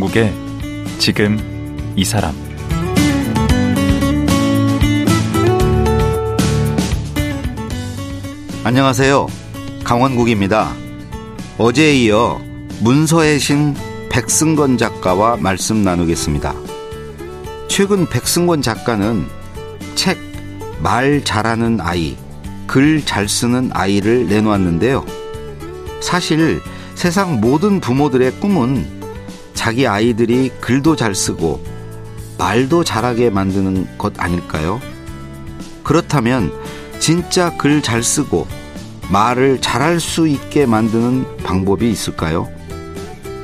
강원국의 지금 이 사람 안녕하세요. 강원국입니다. 어제에 이어 문서의 신 백승건 작가와 말씀 나누겠습니다. 최근 백승건 작가는 책 말 잘하는 아이, 글 잘 쓰는 아이를 내놓았는데요. 사실 세상 모든 부모들의 꿈은 자기 아이들이 글도 잘 쓰고 말도 잘하게 만드는 것 아닐까요? 그렇다면 진짜 글 잘 쓰고 말을 잘할 수 있게 만드는 방법이 있을까요?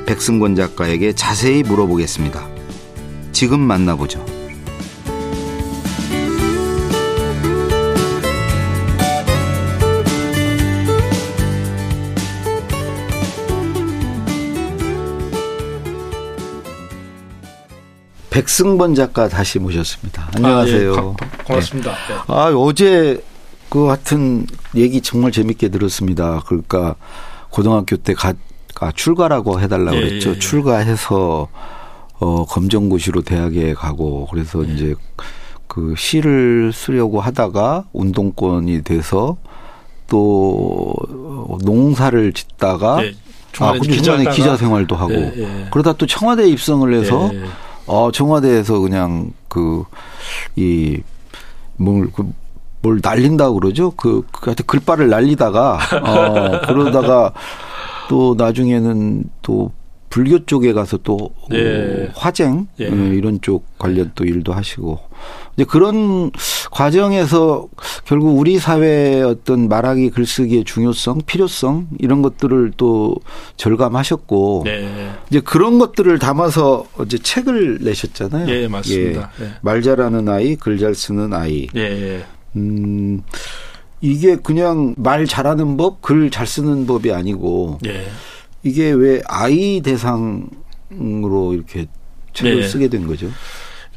백승권 작가에게 자세히 물어보겠습니다. 지금 만나보죠. 백승번 작가 다시 모셨습니다. 안녕하세요. 아, 예, 고맙습니다. 네. 아, 어제 그 같은 얘기 정말 재밌게 들었습니다. 그러니까 고등학교 때 가, 가 출가라고 해달라고 예, 그랬죠. 예, 예. 출가해서 어, 검정고시로 대학에 가고 그래서 예. 이제 그 시를 쓰려고 하다가 운동권이 돼서 또 농사를 짓다가 예. 아, 그 중간에 기자 생활도 하고 그러다 또 청와대 입성을 해서 어, 청와대에서 그냥 그, 이, 뭘, 그, 뭘 날린다고 그러죠? 그, 그 하여튼 글바를 날리다가, 어, 그러다가 또 나중에는 또 불교 쪽에 가서 또 네. 화쟁 예. 네, 이런 쪽 관련 또 일도 하시고 이제 그런 과정에서 결국 우리 사회의 어떤 말하기 글쓰기의 중요성, 필요성 이런 것들을 또 절감하셨고 네. 이제 그런 것들을 담아서 이제 책을 내셨잖아요. 예, 맞습니다. 예. 말 잘하는 아이, 글 잘 쓰는 아이. 예. 음. 이게 그냥 말 잘하는 법, 글 잘 쓰는 법이 아니고 예. 이게 왜 아이 대상으로 이렇게 책을 네. 쓰게 된 거죠?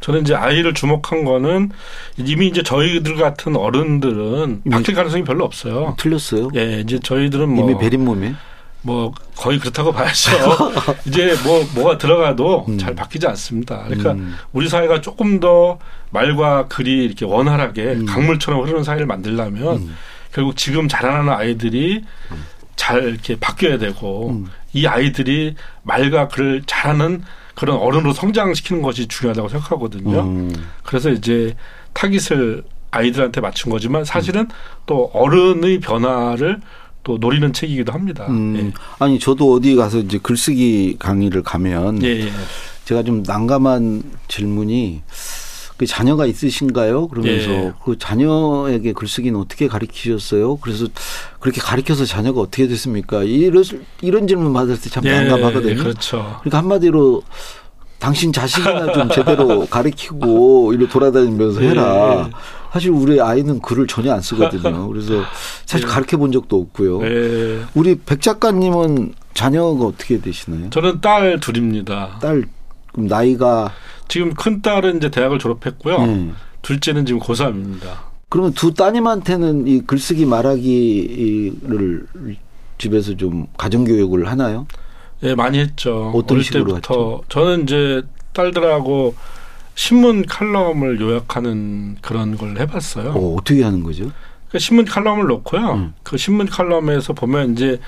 저는 이제 아이를 주목한 거는 이미 이제 저희들 같은 어른들은 바뀔 가능성이 별로 없어요. 틀렸어요? 예, 이제 저희들은 뭐 이미 베린 몸에 뭐 거의 그렇다고 봐야죠. 이제 뭐 뭐가 들어가도 음. 잘 바뀌지 않습니다. 그러니까 음. 우리 사회가 조금 더 말과 글이 이렇게 원활하게 음. 강물처럼 흐르는 사회를 만들려면 음. 결국 지금 자라나는 아이들이 음. 잘 이렇게 바뀌어야 되고 음. 이 아이들이 말과 글을 잘하는 그런 어른으로 성장시키는 것이 중요하다고 생각하거든요. 음. 그래서 이제 타깃을 아이들한테 맞춘 거지만 사실은 음. 또 어른의 변화를 또 노리는 책이기도 합니다. 음. 예. 아니 저도 어디 가서 이제 글쓰기 강의를 가면 예, 예. 제가 좀 난감한 질문이 그 자녀가 있으신가요? 그러면서 예. 그 자녀에게 글쓰기는 어떻게 가르치셨어요? 그래서 그렇게 가르쳐서 자녀가 어떻게 됐습니까? 이런 이런 질문 받을 때 참 난감하거든요. 예, 그렇죠. 그러니까 한마디로 당신 자식이나 좀 제대로 가르치고 이로 돌아다니면서 해라. 예. 사실 우리 아이는 글을 전혀 안 쓰거든요. 그래서 사실 예. 가르쳐 본 적도 없고요. 예. 우리 백 작가님은 자녀가 어떻게 되시나요? 저는 딸 둘입니다. 딸 그럼 나이가 지금 큰 딸은 이제 대학을 졸업했고요. 음. 둘째는 지금 고3입니다. 그러면 두 따님한테는 이 글쓰기 말하기를 집에서 좀 가정 교육을 하나요? 예, 많이 했죠. 어떤 식으로 때부터 했죠? 저는 이제 딸들하고 신문 칼럼을 요약하는 그런 걸 해봤어요. 어, 어떻게 하는 거죠? 그 신문 칼럼을 놓고요. 음. 그 신문 칼럼에서 보면 이제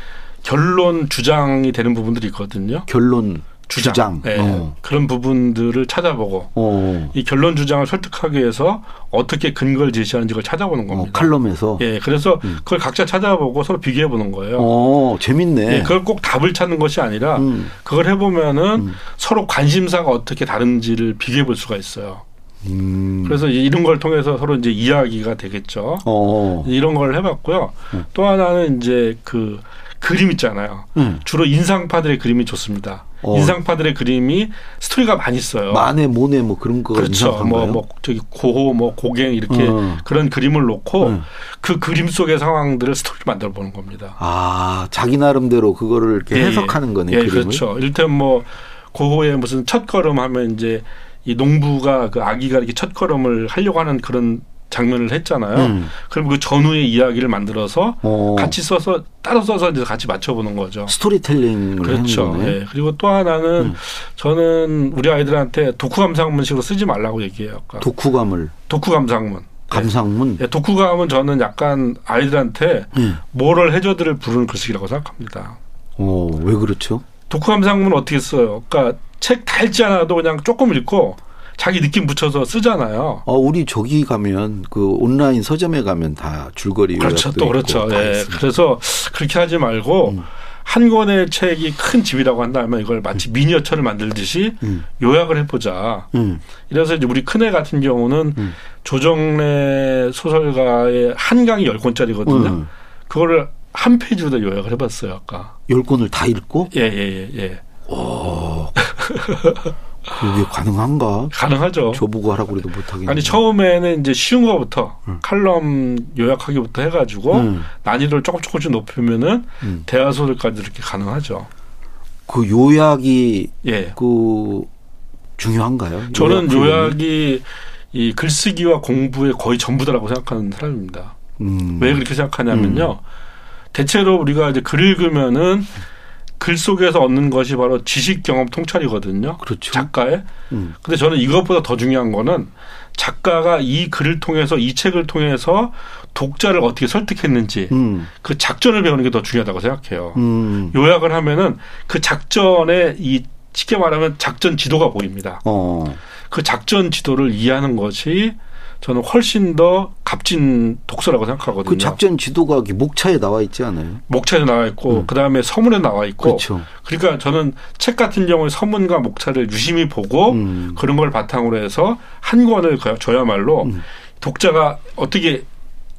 결론 주장이 되는 부분들이 있거든요. 결론 주장, 주장. 네. 어. 그런 부분들을 찾아보고 어. 이 결론 주장을 설득하기 위해서 어떻게 근거를 제시하는지 를 찾아보는 겁니다. 어, 칼럼에서. 예, 그래서 음. 그걸 각자 찾아보고 서로 비교해 보는 거예요. 어, 재밌네. 예, 그걸 꼭 답을 찾는 것이 아니라 음. 그걸 해보면은 음. 서로 관심사가 어떻게 다른지를 비교해 볼 수가 있어요. 음. 그래서 이런 걸 통해서 서로 이제 이야기가 되겠죠. 어. 이런 걸 해봤고요. 음. 또 하나는 이제 그 그림 있잖아요. 음. 주로 인상파들의 그림이 좋습니다. 어. 인상파들의 그림이 스토리가 많이 있어요. 만에 모네 뭐 그런 거 그렇죠. 뭐, 뭐 저기 고호 뭐 고갱 이렇게 어. 그런 그림을 놓고 음. 그 그림 속의 상황들을 스토리를 만들어 보는 겁니다. 아 자기 나름대로 그거를 이렇게 예, 해석하는 거네. 예, 그림을? 그렇죠. 일단 뭐 고호의 무슨 첫 걸음 하면 이제 이 농부가 그 아기가 이렇게 첫 걸음을 하려고 하는 그런 장면을 했잖아요. 음. 그럼 그 전후의 이야기를 만들어서 어. 같이 써서 따로 써서 이제 같이 맞춰보는 거죠. 스토리텔링을 그렇죠. 예. 그리고 또 하나는 음. 저는 우리 아이들한테 독후 감상문식으로 쓰지 말라고 얘기해요. 아까. 독후감을 독후 감상문. 감상문. 예, 독후감은 저는 약간 아이들한테 예. 모럴 해저드를 부르는 글쓰기라고 생각합니다. 어, 왜 그렇죠? 독후 감상문 어떻게 써요? 그러니까 책 다 읽지 않아도 그냥 조금 읽고 자기 느낌 붙여서 쓰잖아요. 어, 우리 저기 가면 그 온라인 서점에 가면 다 줄거리 그렇죠. 또 그렇죠. 다 예. 그래서 그렇게 하지 말고 음. 한 권의 책이 큰 집이라고 한다면 이걸 마치 미니어처를 만들듯이 음. 요약을 해보자. 음. 이래서 이제 우리 큰애 같은 경우는 음. 조정래 소설가의 한 강이 열 권짜리거든요. 음. 그거를 한 페이지로 다 요약을 해봤어요 아까. 열 권을 다 읽고 예예예 예, 예. 그게 가능한가? 가능하죠. 저보고 하라고 그래도 못하겠네. 아니 처음에는 이제 쉬운 거부터 칼럼 요약하기부터 해가지고 음. 난이도를 조금 조금씩 높이면은 음. 대화 소설까지 이렇게 가능하죠. 그 요약이 예. 그 중요한가요? 저는 요약 요약이 이 글쓰기와 공부의 거의 전부다라고 생각하는 사람입니다. 음. 왜 그렇게 생각하냐면요. 대체로 우리가 이제 글 읽으면은 글 속에서 얻는 것이 바로 지식 경험 통찰이거든요. 그렇죠. 작가의. 음. 근데 저는 이것보다 더 중요한 거는 작가가 이 글을 통해서 이 책을 통해서 독자를 어떻게 설득했는지 음. 그 작전을 배우는 게 더 중요하다고 생각해요. 음. 요약을 하면은 그 작전의 이 쉽게 말하면 작전 지도가 보입니다. 어. 그 작전 지도를 이해하는 것이 저는 훨씬 더 값진 독서라고 생각하거든요. 그 작전 지도가 목차에 나와 있지 않아요? 목차에 나와 있고 음. 그다음에 서문에 나와 있고 그렇죠. 그러니까 저는 책 같은 경우에 서문과 목차를 유심히 보고 음. 그런 걸 바탕으로 해서 한 권을 그- 줘야말로 음. 독자가 어떻게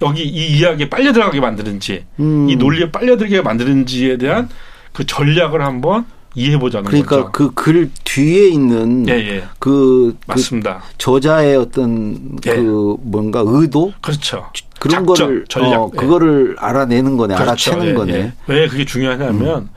여기 이 이야기에 빨려 들어가게 만드는지 음. 이 논리에 빨려 들게 만드는지에 대한 그 전략을 한번 이해해 보자는 그러니까 거죠. 그글 뒤에 있는 예, 예. 그, 그 맞습니다. 저자의 어떤 예. 그 뭔가 의도 그렇죠. 그런 작전, 거를 전략. 어, 예. 그거를 알아내는 거네, 그렇죠. 알아채는 예, 거네. 예. 왜 그게 중요하냐면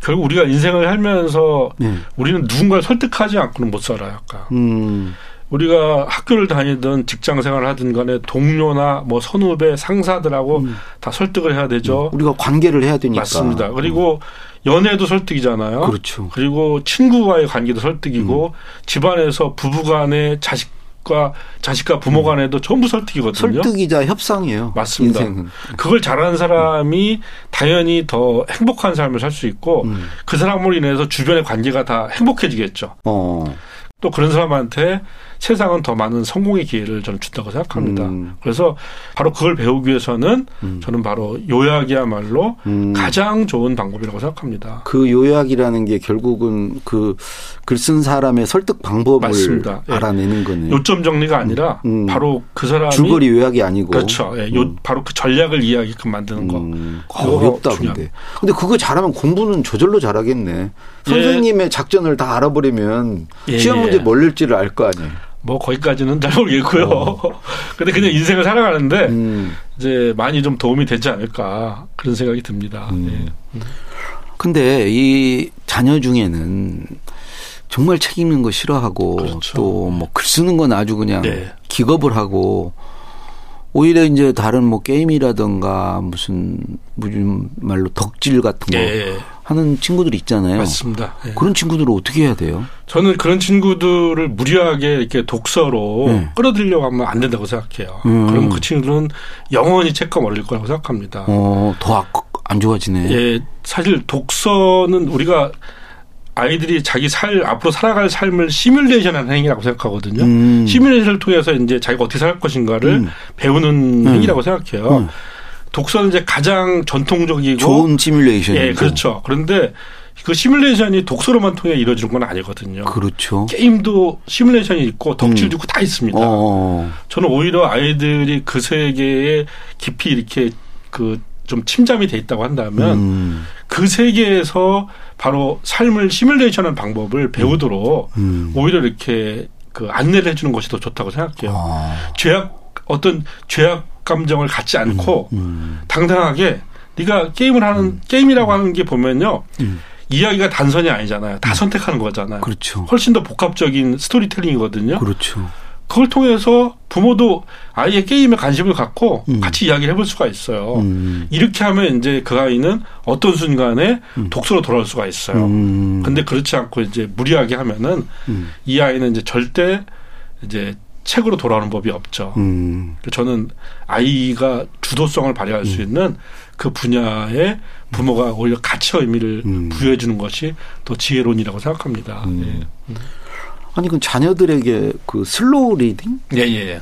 결국 우리가 인생을 살면서 네. 우리는 누군가를 설득하지 않고는 못 살아요. 아까. 음, 우리가 학교를 다니든 직장 생활을 하든 간에 동료나 뭐 선후배 상사들하고 음. 다 설득을 해야 되죠. 우리가 관계를 해야 되니까. 맞습니다. 그리고 연애도 설득이잖아요. 그렇죠. 그리고 친구와의 관계도 설득이고 집안에서 부부간의 자식 과 자식과 부모 간에도 전부 설득이거든요. 설득이자 협상이에요. 맞습니다. 인생은. 그걸 잘하는 사람이 당연히 더 행복한 삶을 살 수 있고 음. 그 사람으로 인해서 주변의 관계가 다 행복해지겠죠. 어. 또 그런 사람한테 세상은 더 많은 성공의 기회를 저는 준다고 생각합니다. 음. 그래서 바로 그걸 배우기 위해서는 음. 저는 바로 요약이야말로 음. 가장 좋은 방법이라고 생각합니다. 그 요약이라는 게 결국은 그 글 쓴 사람의 설득 방법을 맞습니다. 예. 알아내는 거네. 요점 정리가 아니라 음. 바로 그 사람이 줄거리 요약이 아니고. 그렇죠. 예, 요 음. 바로 그 전략을 이해하게끔 만드는 거. 음, 아, 그거 어렵다. 근데. 근데 그거 잘하면 공부는 저절로 잘하겠네. 선생님의 작전을 다 알아버리면 예, 시험 예. 문제 뭘 낼지를 알 거 아니에요. 뭐 거기까지는 잘 모르겠고요. 근데 그냥 인생을 살아가는데 어. 음. 이제 많이 좀 도움이 되지 않을까 그런 생각이 듭니다. 음. 예. 근데 이 자녀 중에는 정말 책 읽는 거 싫어하고 그렇죠. 또뭐 글 쓰는 건 아주 그냥 네. 기겁을 하고 오히려 이제 다른 뭐 게임이라든가 무슨 무슨 말로 덕질 같은 거 예, 하는 친구들 있잖아요. 맞습니다. 예. 그런 친구들은 어떻게 해야 돼요? 저는 그런 친구들을 무리하게 이렇게 독서로 네. 끌어들이려고 하면 안 된다고 생각해요. 음. 그러면 그 친구들은 영원히 책과 멀어질 거라고 생각합니다. 어, 더안 좋아지네. 예, 사실 독서는 우리가 아이들이 자기 살 앞으로 살아갈 삶을 시뮬레이션하는 행위라고 생각하거든요. 음. 시뮬레이션을 통해서 이제 자기가 어떻게 살 것인가를 음. 배우는 음. 행위라고 생각해요. 음. 독서는 이제 가장 전통적이고 좋은 시뮬레이션이고. 예, 그렇죠. 그런데 그 시뮬레이션이 독서로만 통해 이루어지는 건 아니거든요. 그렇죠. 게임도 시뮬레이션이 있고 덕질도 있고 다 있습니다. 어. 저는 오히려 아이들이 그 세계에 깊이 이렇게 그 좀 침잠이 돼 있다고 한다면 음. 그 세계에서 바로 삶을 시뮬레이션하는 방법을 배우도록 음. 오히려 이렇게 그 안내를 해주는 것이 더 좋다고 생각해요. 아. 죄악 어떤 죄악 감정을 갖지 않고 음. 당당하게 네가 게임을 하는 게임이라고 하는 게 보면요 음. 이야기가 단선이 아니잖아요. 다 선택하는 거잖아요. 그렇죠. 훨씬 더 복합적인 스토리텔링이거든요. 그렇죠. 그걸 통해서 부모도 아이의 게임에 관심을 갖고 음. 같이 이야기를 해볼 수가 있어요. 음. 이렇게 하면 이제 그 아이는 어떤 순간에 독서로 돌아올 수가 있어요. 음. 근데 그렇지 않고 이제 무리하게 하면은 음. 이 아이는 이제 절대 이제 책으로 돌아오는 법이 없죠. 음. 저는 아이가 주도성을 발휘할 수 있는 그 분야에 부모가 오히려 가치 의미를 음. 부여해 주는 것이 더 지혜론이라고 생각합니다. 음. 아니 그 자녀들에게 그 slow reading을 예, 예, 예.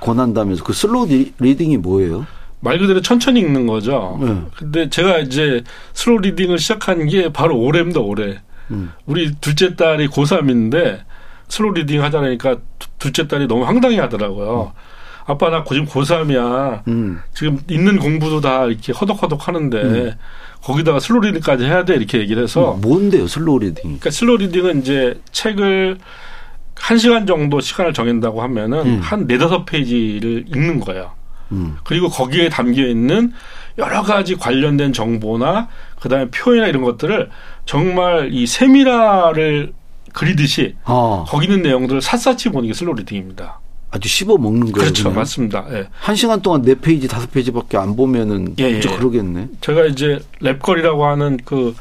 권한다면서 그 slow rea- reading이 뭐예요? 말 그대로 천천히 읽는 거죠. 네. 근데 제가 이제 slow reading을 시작한 게 바로 올해입니다, 올해. 음. 우리 둘째 딸이 고3인데 slow reading 하자니까 두- 둘째 딸이 너무 황당해 하더라고요. 아빠 나 지금 고3이야. 음. 지금 있는 공부도 다 이렇게 허덕허덕 하는데 거기다가 slow reading까지 해야 돼 이렇게 얘기를 해서 뭔데요, slow reading? 그러니까 slow reading은 이제 책을 한 시간 정도 시간을 정한다고 하면은 음. 한 네다섯 페이지를 읽는 거예요. 음. 그리고 거기에 담겨 있는 여러 가지 관련된 정보나 그다음에 표현이나 이런 것들을 정말 이 세밀화를 그리듯이 아, 거기 있는 내용들을 샅샅이 보는 게 slow reading입니다. 아주 씹어 먹는 거예요. 그렇죠. 그냥? 맞습니다. 예. 한 시간 동안 네 페이지, 다섯 페이지밖에 안 보면은 예, 예. 진짜 그러겠네. 제가 이제 랩걸이라고 하는 그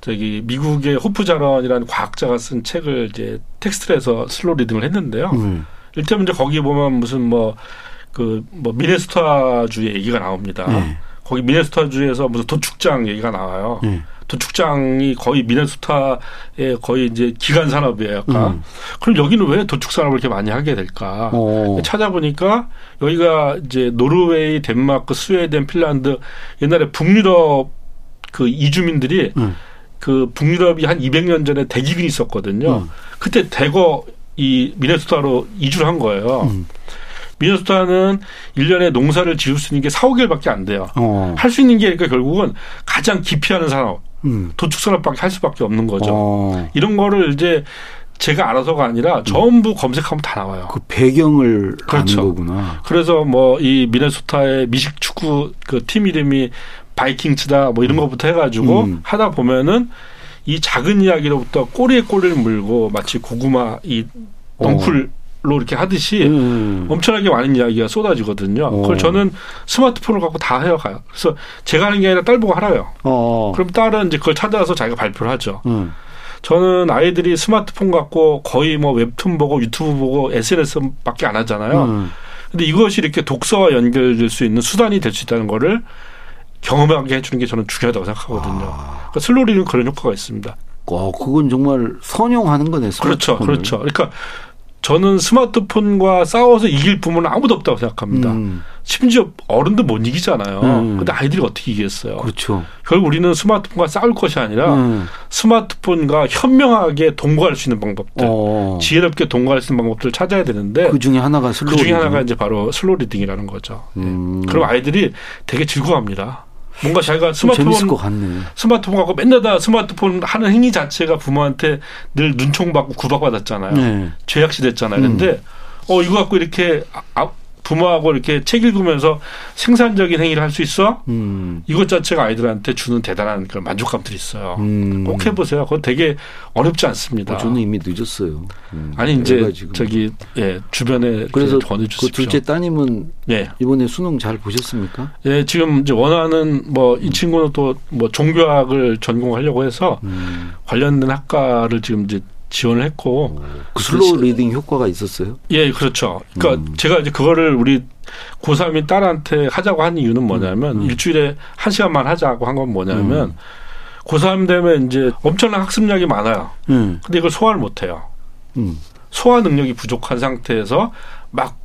저기 미국의 호프 자런이라는 과학자가 쓴 책을 이제 텍스트를 해서 slow reading을 했는데요. 음. 일테면 이제 거기 보면 무슨 뭐 그 뭐 미네소타주의 얘기가 나옵니다. 네. 거기 미네소타주에서 무슨 도축장 얘기가 나와요. 네. 도축장이 거의 미네소타의 거의 이제 기간 산업이에요. 약간. 음. 그럼 여기는 왜 도축 산업을 이렇게 많이 하게 될까? 어. 찾아보니까 여기가 이제 노르웨이, 덴마크, 스웨덴, 핀란드 옛날에 북유럽 그 이주민들이 음. 그 북유럽이 한 200년 전에 대기근이 있었거든요. 음. 그때 대거 이 미네소타로 이주를 한 거예요. 음. 미네소타는 1년에 농사를 지을 수 있는 게 4, 5개월밖에 안 돼요. 어. 할수 있는 게 그러니까 결국은 가장 기피하는 산업, 음. 도축 산업밖에 할 수밖에 없는 거죠. 어. 이런 거를 이제 제가 알아서가 아니라 전부 검색하면 다 나와요. 그 배경을 그렇죠. 아는 거구나. 그래서 뭐 이 미네소타의 미식 축구 그 팀 이름이 바이킹츠다 뭐 이런 것부터 해가지고 음. 하다 보면은 이 작은 이야기로부터 꼬리에 꼬리를 물고 마치 고구마 이 넝쿨 로 이렇게 하듯이 음. 엄청나게 많은 이야기가 쏟아지거든요. 어. 그걸 저는 스마트폰을 갖고 다 해가요. 그래서 제가 하는 게 아니라 딸 보고 하라요. 어. 그럼 딸은 이제 그걸 찾아서 자기가 발표를 하죠. 음. 저는 아이들이 스마트폰 갖고 거의 뭐 웹툰 보고 유튜브 보고 SNS밖에 안 하잖아요. 음. 근데 이것이 이렇게 독서와 연결될 수 있는 수단이 될 수 있다는 거를 경험하게 해주는 게 저는 중요하다고 생각하거든요. 아. 그러니까 슬로리는 그런 효과가 있습니다. 어, 그건 정말 선용하는 거네. 그렇죠, 스마트폰을. 그렇죠. 그러니까 저는 스마트폰과 싸워서 이길 부모는 아무도 없다고 생각합니다. 음. 심지어 어른도 못 이기잖아요. 음. 근데 아이들이 어떻게 이기겠어요? 그렇죠. 결국 우리는 스마트폰과 싸울 것이 아니라 음. 스마트폰과 현명하게 동거할 수 있는 방법들, 어. 지혜롭게 동거할 수 있는 방법들을 찾아야 되는데 그 중에 하나가 slow 그 중에. 하나가 이제 바로 slow reading이라는 거죠. 예. 음. 그럼 아이들이 되게 즐거워합니다. 뭔가 자기가 좀 재밌을 스마트폰. 스마트폰 갖고 맨날 다 스마트폰 하는 행위 자체가 부모한테 늘 눈총 받고 구박받았잖아요. 네. 죄악시 됐잖아요. 음. 근데 어 이거 갖고 이렇게 아- 아, 부모하고 이렇게 책 읽으면서 생산적인 행위를 할 수 있어? 음. 이것 자체가 아이들한테 주는 대단한 그런 만족감들이 있어요. 음. 꼭 해보세요. 그거 되게 어렵지 않습니다. 어, 저는 이미 늦었어요. 음. 아니 이제. 저기 예 주변에 그래서 그 전해주십시오. 둘째 따님은 예. 이번에 수능 잘 보셨습니까? 예, 지금 이제 원하는 뭐 이 친구는 또 뭐 종교학을 전공하려고 해서 음. 관련된 학과를 지금 이제 지원을 했고 그 slow reading 효과가 있었어요? 예, 그렇죠. 그러니까 음. 제가 이제 그거를 우리 고3인 딸한테 하자고 한 이유는 뭐냐면 음, 음. 일주일에 한 시간만 하자고 한 건 뭐냐면 음. 고3 되면 이제 엄청난 학습량이 많아요. 음. 근데 이걸 소화를 못 해요. 음. 소화 능력이 부족한 상태에서 막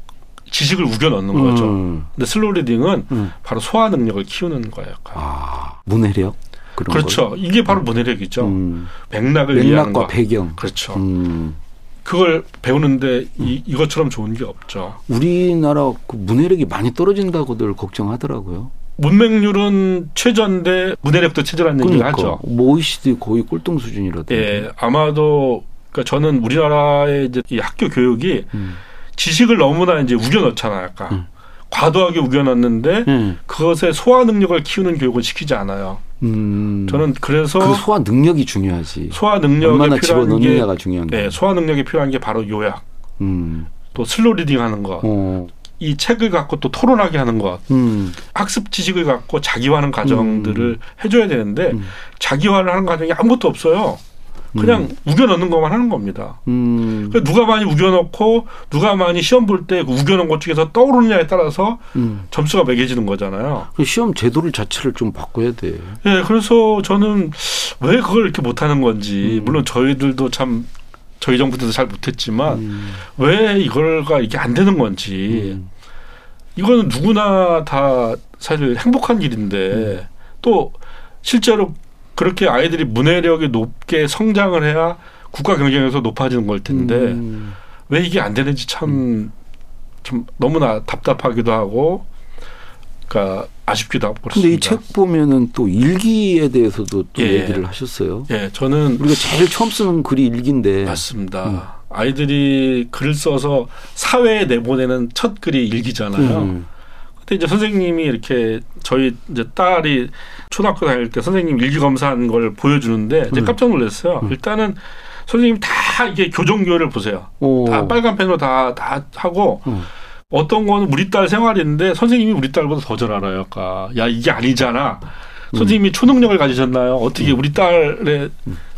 지식을 우겨 넣는 거죠. 음. 근데 slow reading은 음. 바로 소화 능력을 키우는 거예요. 아, 문해력? 그런 그렇죠. 이게 바로 문해력이죠. 거. 음. 맥락을 이해하는 맥락과 거. 배경. 그렇죠. 음. 그걸 배우는데 이, 이것처럼 좋은 게 없죠. 우리나라 그 문해력이 많이 떨어진다고들 걱정하더라고요. 문맹률은 최저인데 문해력도 최저라는 얘기를 그러니까 하죠. 뭐 OECD 거의 꼴등 수준이라던데. 예, 아마도 그러니까 저는 우리나라의 이제 이 학교 교육이 음. 지식을 너무나 이제 우겨 넣잖아요. 약간 음. 과도하게 우겨 넣는데 음. 그것의 소화 능력을 키우는 교육을 시키지 않아요. 음. 저는 그래서 그 소화 능력이 중요하지. 소화 능력에 얼마나 필요한 게 집어넣느냐가 중요한 네. 소화 능력에 필요한 게 바로 요약. 음. 또 slow reading 하는 것, 어. 이 책을 갖고 또 토론하게 하는 것, 음. 학습 지식을 갖고 자기화하는 과정들을 해줘야 되는데 음. 자기화를 하는 과정이 아무것도 없어요. 그냥 우겨 넣는 것만 하는 겁니다. 음. 그 누가 많이 우겨넣고 누가 많이 시험 볼 때 그 우겨놓은 것 중에서 떠오르느냐에 따라서 음. 점수가 매겨지는 거잖아요. 그 시험 제도를 자체를 좀 바꿔야 돼. 예, 그래서 저는 왜 그걸 이렇게 못하는 건지 음. 물론 저희들도 참 저희 정부 때도 잘 못했지만 음. 왜 이걸가 이게 안 되는 건지 음. 이거는 누구나 다 사실 행복한 일인데 음. 또 실제로 그렇게 아이들이 문해력이 높게 성장을 해야 국가 경쟁에서 높아지는 걸 텐데 음. 왜 이게 안 되는지 참, 좀 너무나 답답하기도 하고, 그러니까 아쉽기도 하고 근데 이 그렇습니다. 책 보면은 또 일기에 대해서도 또 예. 얘기를 하셨어요. 예, 저는 우리가 제일 처음 쓰는 글이 일기인데. 맞습니다. 음. 아이들이 글을 써서 사회에 내보내는 첫 글이 일기잖아요. 음. 근데 이제 선생님이 이렇게 저희 이제 딸이 초등학교 다닐 때 선생님 일기 검사한 걸 보여주는데 이제 음. 깜짝 놀랐어요. 음. 일단은 선생님 다 이게 교정교를 보세요. 오. 다 빨간 펜으로 다, 다 하고 음. 어떤 거는 우리 딸 생활인데 선생님이 우리 딸보다 더 잘 알아요. 아까 야 이게 아니잖아. 음. 선생님이 초능력을 가지셨나요? 어떻게 우리 딸의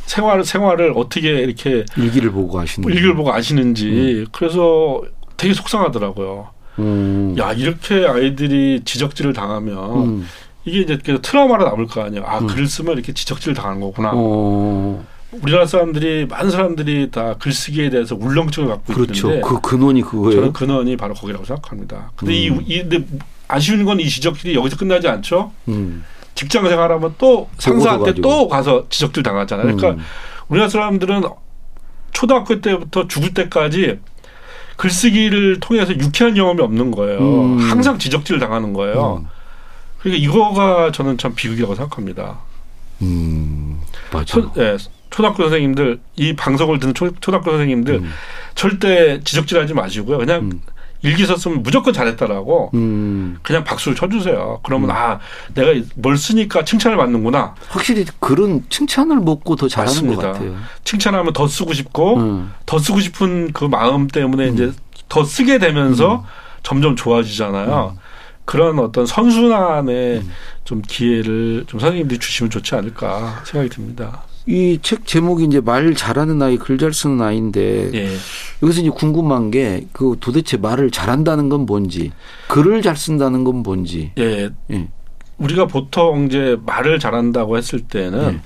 생활 생활을 어떻게 이렇게 일기를 보고 하시는. 일기를 보고 아시는지 그래서 되게 속상하더라고요. 음. 야 이렇게 아이들이 지적질을 당하면 음. 이게 이제 그 트라우마로 남을 거 아니에요. 아 음. 글을 쓰면 이렇게 지적질을 당하는 거구나. 어. 우리나라 사람들이 많은 사람들이 다 글쓰기에 대해서 울렁증을 갖고 그렇죠. 있는데 그 근원이 그거예요. 저는 근원이 바로 거기라고 생각합니다. 근데 이, 음. 이 근데 아쉬운 건 이 지적질이 여기서 끝나지 않죠. 음. 직장 생활하면 또 상사한테. 또 가서 지적질 당하잖아요. 그러니까 음. 우리나라 사람들은 초등학교 때부터 죽을 때까지 글쓰기를 통해서 유쾌한 경험이 없는 거예요. 음. 항상 지적질 당하는 거예요. 음. 그러니까 이거가 저는 참 비극이라고 생각합니다. 음. 맞아. 초, 예, 초등학교 선생님들 이 방송을 듣는 초, 초등학교 선생님들 음. 절대 지적질하지 마시고요. 그냥 음. 일기 썼으면 무조건 잘했다라고 음. 그냥 박수를 쳐주세요. 그러면 아 내가 뭘 쓰니까 칭찬을 받는구나. 확실히 글은 칭찬을 먹고 더 잘하는 맞습니다. 것 같아요. 칭찬하면 더 쓰고 싶고 음. 더 쓰고 싶은 그 마음 때문에 이제 더 쓰게 되면서 점점 좋아지잖아요. 그런 어떤 선순환의 좀 기회를 좀 선생님들이 주시면 좋지 않을까 생각이 듭니다. 이 책 제목이 이제 말 잘하는 아이, 글 잘 쓰는 아이인데 예. 여기서 이제 궁금한 게 그 도대체 말을 잘한다는 건 뭔지, 글을 잘 쓴다는 건 뭔지. 예. 예. 우리가 보통 이제 말을 잘한다고 했을 때는 네.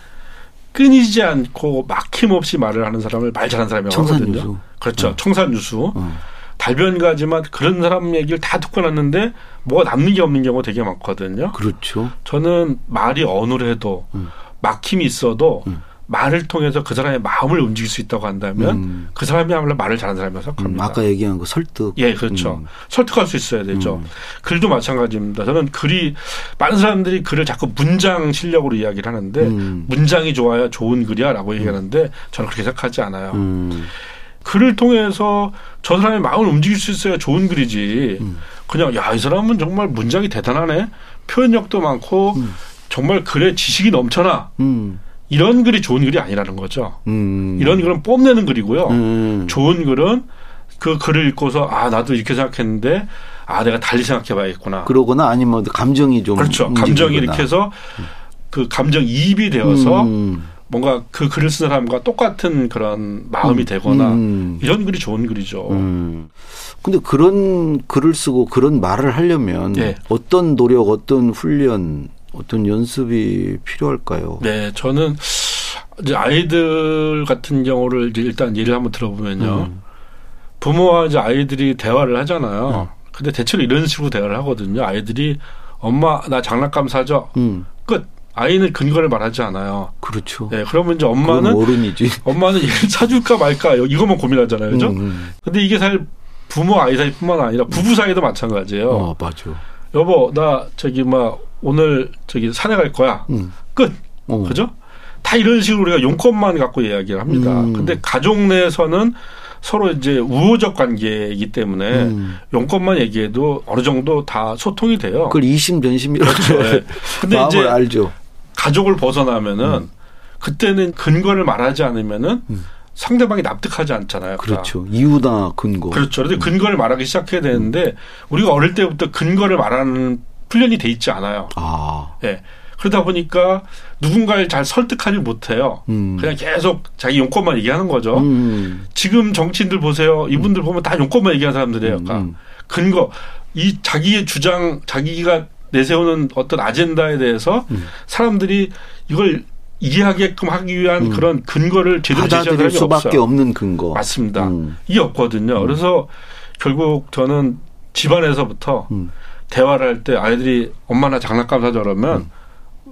끊이지 않고 막힘없이 말을 하는 사람을 말 잘하는 사람이라고 하거든요. 청산유수. 그렇죠. 청산유수. 어. 달변가지만 그런 사람 얘기를 다 듣고 났는데 뭐가 남는 게 없는 경우가 되게 많거든요. 그렇죠. 저는 말이 어눌해도 음. 막힘이 있어도 음. 말을 통해서 그 사람의 마음을 움직일 수 있다고 한다면 음. 그 사람이야말로 말을 잘하는 사람이라고 음, 생각합니다. 아까 얘기한 거 설득. 예, 그렇죠. 음. 설득할 수 있어야 되죠. 음. 글도 마찬가지입니다. 저는 글이 많은 사람들이 글을 자꾸 문장 실력으로 이야기를 하는데 음. 문장이 좋아야 좋은 글이야라고 얘기하는데 저는 그렇게 생각하지 않아요. 음. 글을 통해서 저 사람의 마음을 움직일 수 있어야 좋은 글이지. 음. 그냥 야 이 사람은 정말 문장이 대단하네. 표현력도 많고 음. 정말 글에 지식이 넘쳐나. 음. 이런 글이 좋은 글이 아니라는 거죠. 음. 이런 글은 뽐내는 글이고요. 음. 좋은 글은 그 글을 읽고서 아 나도 이렇게 생각했는데 아 내가 달리 생각해봐야겠구나. 그러거나 아니면 감정이 좀 그렇죠. 감정이 이렇게 해서 그 감정 이입이 되어서 음. 뭔가 그 글을 쓴 사람과 똑같은 그런 마음이 되거나 음. 이런 글이 좋은 글이죠. 음. 근데 그런 글을 쓰고 그런 말을 하려면 예. 어떤 노력, 어떤 훈련, 어떤 연습이 필요할까요? 네, 저는 이제 아이들 같은 경우를 이제 일단 예를 한번 들어보면요. 음. 부모와 이제 아이들이 대화를 하잖아요. 근데 대체로 이런 식으로 대화를 하거든요. 아이들이 엄마 나 장난감 사줘. 음. 끝. 아이는 근거를 말하지 않아요. 그렇죠. 네, 그러면 이제 엄마는 어른이지. 엄마는 얘를 사줄까 말까 이것만 고민하잖아요. 그죠? 음. 근데 이게 사실 부모 아이 사이뿐만 아니라 부부 사이도 마찬가지예요. 어, 맞아. 여보, 나 저기 막 오늘 저기 산에 갈 거야. 음. 끝. 어. 그죠? 다 이런 식으로 우리가 용건만 갖고 이야기를 합니다. 음. 근데 가족 내에서는 서로 이제 우호적 관계이기 때문에 음. 용건만 얘기해도 어느 정도 다 소통이 돼요. 그걸 이심전심이라고 그렇죠. 예. 근데 이제 알죠. 가족을 벗어나면은 그때는 근거를 말하지 않으면은 음. 상대방이 납득하지 않잖아요. 그렇죠. 이유나 근거. 그렇죠. 그런데 근거를 말하기 시작해야 되는데 우리가 어릴 때부터 근거를 말하는 훈련이 돼 있지 않아요. 아. 예. 그러다 보니까 누군가를 잘 설득하지 못해요. 음. 그냥 계속 자기 용건만 얘기하는 거죠. 음. 지금 정치인들 보세요. 이분들 보면 다 용건만 얘기하는 사람들이에요. 그러니까 음. 근거, 이 자기의 주장, 자기가 내세우는 어떤 아젠다에 대해서 음. 사람들이 이걸 이해하게끔 하기 위한 음. 그런 근거를 제대로 제시하는 수밖에 없어요. 없는 근거. 맞습니다. 음. 이게 없거든요. 그래서 결국 저는 집안에서부터 음. 대화를 할 때 아이들이 엄마 나 장난감 사줘 그러면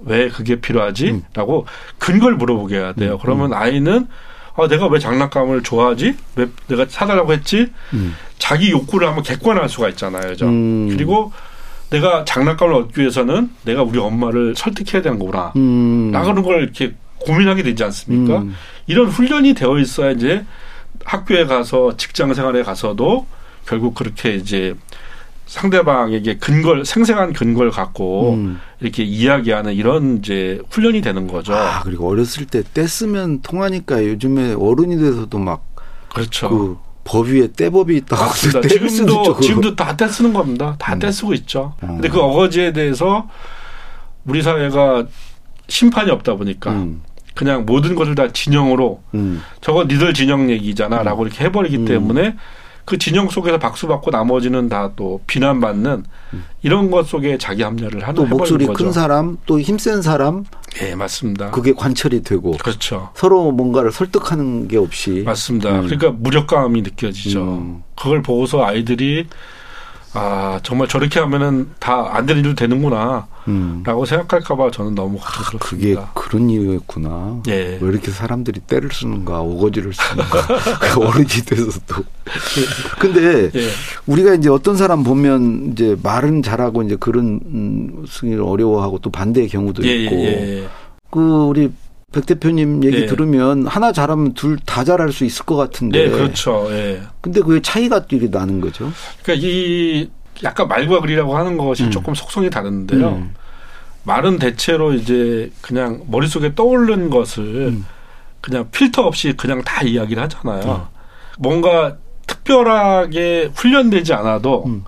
왜 그게 필요하지? 음. 라고 근거를 물어보게 해야 돼요. 그러면 아이는 아, 내가 왜 장난감을 좋아하지? 왜 내가 사달라고 했지? 음. 자기 욕구를 한번 객관화할 수가 있잖아요. 그죠? 음. 그리고 내가 장난감을 얻기 위해서는 내가 우리 엄마를 설득해야 되는 거구나. 음. 나가는 걸 이렇게 고민하게 되지 않습니까? 음. 이런 훈련이 되어 있어야 이제 학교에 가서 직장 생활에 가서도 결국 그렇게 이제 상대방에게 근거를 생생한 근거를 갖고 음. 이렇게 이야기하는 이런 이제 훈련이 되는 거죠. 아, 그리고 어렸을 때 떼쓰면 통하니까 요즘에 어른이 돼서도 막 그렇죠. 그 법 위에 떼법이 있다고 수도 지금도. 지금도 다 떼쓰는 겁니다. 다 음. 떼쓰고 있죠. 음. 근데 그 어거지에 대해서 우리 사회가 심판이 없다 보니까 음. 그냥 모든 것을 다 진영으로 음. 저거 니들 진영 얘기잖아라고 이렇게 해버리기 음. 때문에 그 진영 속에서 박수 받고 나머지는 다 또 비난받는 이런 것 속에 자기 합리화를 하는 또 목소리 거죠. 큰 사람, 또 힘센 사람, 예, 맞습니다. 그게 관철이 되고 그렇죠. 서로 뭔가를 설득하는 게 없이 맞습니다. 음. 그러니까 무력감이 느껴지죠. 음. 그걸 보고서 아이들이 아 정말 저렇게 하면은 다 안 되는 일도 되는구나라고 음. 생각할까봐 저는 너무 그게 걱정스럽습니다. 그런 이유였구나. 예. 왜 이렇게 사람들이 때를 쓰는가, 오거지를 쓰는가. 그 어른이 돼서도. 근데 예. 우리가 이제 어떤 사람 보면 이제 말은 잘하고 이제 그런 음, 승리를 어려워하고 또 반대의 경우도 예, 있고. 예, 예. 그 우리 백 대표님 얘기 예. 들으면 하나 잘하면 둘 다 잘할 수 있을 것 같은데. 예, 그렇죠. 예. 근데 그게 차이가 이렇게 나는 거죠. 그러니까 이 약간 말과 글이라고 하는 것이 음. 조금 속성이 다른데요. 음. 말은 대체로 이제 그냥 머릿속에 떠오른 것을 음. 그냥 필터 없이 그냥 다 이야기를 하잖아요. 음. 뭔가 특별하게 훈련되지 않아도 음.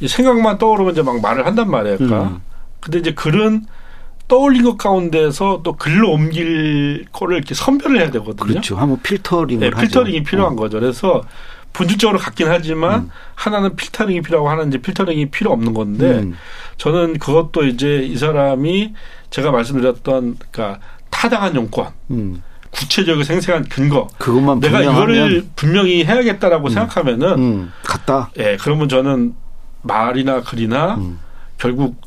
이 생각만 떠오르면 이제 막 말을 한단 말이에요. 그러니까. 음. 근데 이제 글은 떠올린 것 가운데서 또 글로 옮길 거를 이렇게 선별을 해야 되거든요. 그렇죠. 한번 필터링을 네. 필터링이 필요한 어. 거죠. 그래서 본질적으로 같긴 하지만 음. 하나는 필터링이 필요하고 하나는 이제 필터링이 필요 없는 건데 음. 저는 그것도 이제 이 사람이 제가 말씀드렸던 그러니까 타당한 용건, 음. 구체적이고 생생한 근거. 그것만 내가 이거를 분명히 해야겠다라고 생각하면은 음, 같다. 예, 그러면 저는 말이나 글이나 음. 결국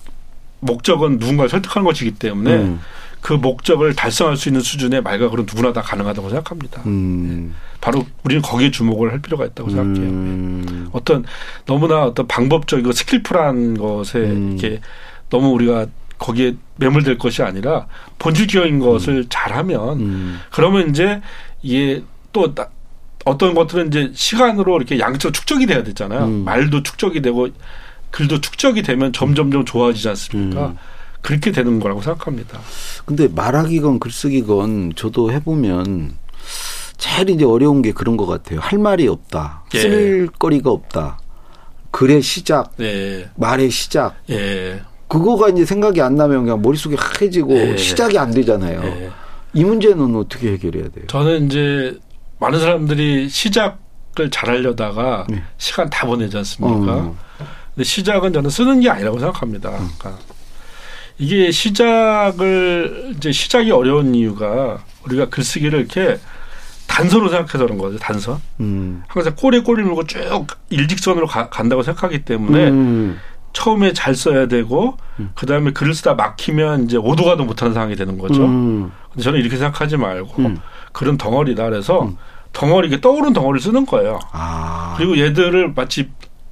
목적은 누군가를 설득하는 것이기 때문에 음. 그 목적을 달성할 수 있는 수준의 말과 글은 누구나 다 가능하다고 생각합니다. 음. 바로 우리는 거기에 주목을 할 필요가 있다고 생각해요. 음. 어떤 너무나 어떤 방법적이고 스킬풀한 것에 음. 이렇게 너무 우리가 거기에 매몰될 것이 아니라 본질적인 것을 잘하면 음. 그러면 이제 이게 또 나- 어떤 것들은 이제 시간으로 이렇게 양적 축적이 돼야 되잖아요. 음. 말도 축적이 되고 글도 축적이 되면 점점점 좋아지지 않습니까? 음. 그렇게 되는 거라고 생각합니다. 근데 말하기건 글쓰기건 저도 해보면 제일 이제 어려운 게 그런 것 같아요. 할 말이 없다. 예. 쓸 거리가 없다. 글의 시작, 예, 말의 시작. 예, 그거가 이제 생각이 안 나면 그냥 머릿속에 하얘지고 예. 시작이 안 되잖아요. 예. 이 문제는 어떻게 해결해야 돼요? 저는 이제 많은 사람들이 시작을 잘 하려다가 네. 시간 다 보내지 않습니까? 어. 근데 시작은 저는 쓰는 게 아니라고 생각합니다. 그러니까 이게 시작을 이제 시작이 어려운 이유가 우리가 글쓰기를 이렇게 단서로 생각해서 그런 거죠. 단서. 음. 항상 꼬리에 꼬리 물고 쭉 일직선으로 가- 간다고 생각하기 때문에 음. 처음에 잘 써야 되고 그 다음에 글을 쓰다 막히면 이제 오도가도 못하는 상황이 되는 거죠. 음. 근데 저는 이렇게 생각하지 말고 음. 글은 덩어리다 그래서 음. 덩어리 이게 떠오른 덩어리를 쓰는 거예요. 아. 그리고 얘들을 마치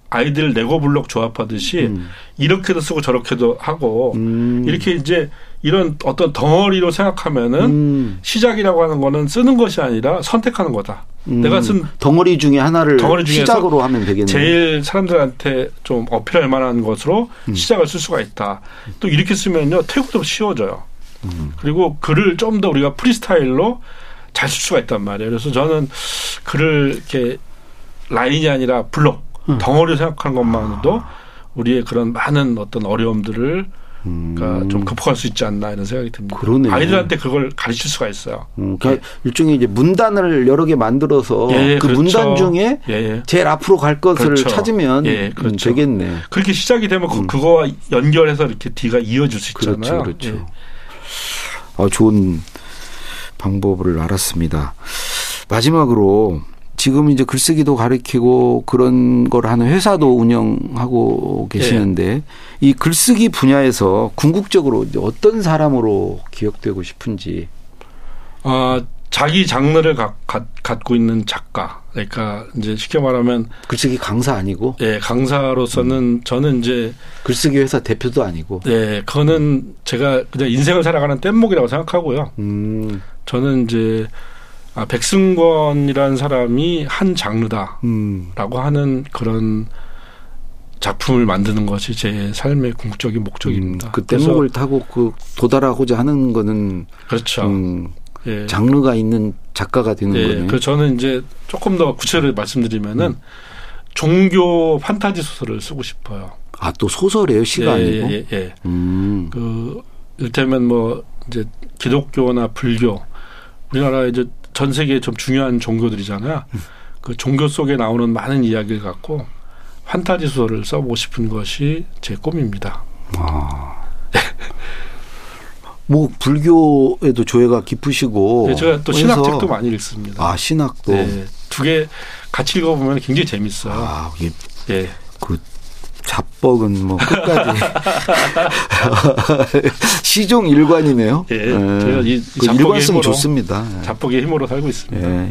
아이들 레고 블록 조합하듯이 음. 이렇게도 쓰고 저렇게도 하고 음. 이렇게 이제 이런 어떤 덩어리로 생각하면은 음. 시작이라고 하는 거는 쓰는 것이 아니라 선택하는 거다. 음. 내가 쓴 덩어리 중에 하나를 덩어리 시작으로 하면 되겠네요. 제일 사람들한테 좀 어필할 만한 것으로 음. 시작을 쓸 수가 있다. 또 이렇게 쓰면요 태국도 쉬워져요. 음. 그리고 글을 좀 더 우리가 프리스타일로 잘 쓸 수가 있단 말이에요. 그래서 저는 글을 이렇게 라인이 아니라 블록 음. 덩어리로 생각하는 것만으로도 우리의 그런 많은 어떤 어려움들을 그러니까 좀 극복할 수 있지 않나 이런 생각이 듭니다. 음. 그러네요. 아이들한테 그걸 가르칠 수가 있어요. 음, 그러니까 일종의 이제 문단을 여러 개 만들어서 예, 그 그렇죠. 문단 중에 예, 예. 제일 앞으로 갈 것을 그렇죠. 찾으면 예, 음, 그렇죠. 되겠네. 그렇게 시작이 되면 그- 그거와 연결해서 이렇게 뒤가 이어질 수 그렇죠, 있잖아요. 그렇죠. 예. 어, 좋은 방법을 알았습니다. 마지막으로 지금 이제 글쓰기도 가르치고 그런 걸 하는 회사도 운영하고 계시는데 이 글쓰기 분야에서 궁극적으로 어떤 사람으로 기억되고 싶은지. 어, 자기 장르를 가- 가- 갖고 있는 작가. 그러니까 이제 쉽게 말하면 글쓰기 강사 아니고 예, 강사로서는 저는 이제 글쓰기 회사 대표도 아니고. 예, 그거는 제가 그냥 인생을 살아가는 뗏목이라고 생각하고요. 음, 저는 이제 아, 백승권이라는 사람이 한 장르다라고 음, 하는 그런 작품을 만드는 것이 제 삶의 궁극적인 목적입니다. 음, 그 뗏목을 타고 그 도달하고자 하는 거는 그렇죠. 음, 예. 장르가 있는 작가가 되는 예, 거네. 그 저는 이제 조금 더 구체적으로 말씀드리면은 음. 종교 판타지 소설을 쓰고 싶어요. 아, 또 소설이에요, 시가 예, 아니고. 예, 예. 음. 그 이를테면 뭐 이제 기독교나 불교 우리나라 이제 전 세계에 좀 중요한 종교들이잖아요. 음. 그 종교 속에 나오는 많은 이야기를 갖고 판타지 소설을 써보고 싶은 것이 제 꿈입니다. 뭐 불교에도 조예가 깊으시고 네, 제가 또 신학책도 많이 읽습니다. 아 신학도 네, 두개 같이 읽어보면 굉장히 재밌어요. 아 예. 그 잡벅은 뭐 끝까지 시종 일관이네요. 예, 제가 이그 잡벅의 일관성 좋습니다. 예. 자뻑의 힘으로 살고 있습니다. 예. 예.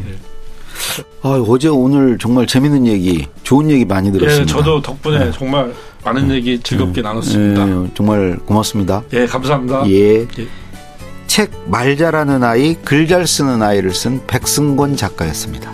아, 어제 오늘 정말 재밌는 얘기, 좋은 얘기 많이 들었습니다. 예, 저도 덕분에 정말 많은 얘기 즐겁게 나눴습니다. 예, 정말 고맙습니다. 예, 감사합니다. 예. 예. 책 말 잘하는 아이, 글 잘 쓰는 아이를 쓴 백승권 작가였습니다.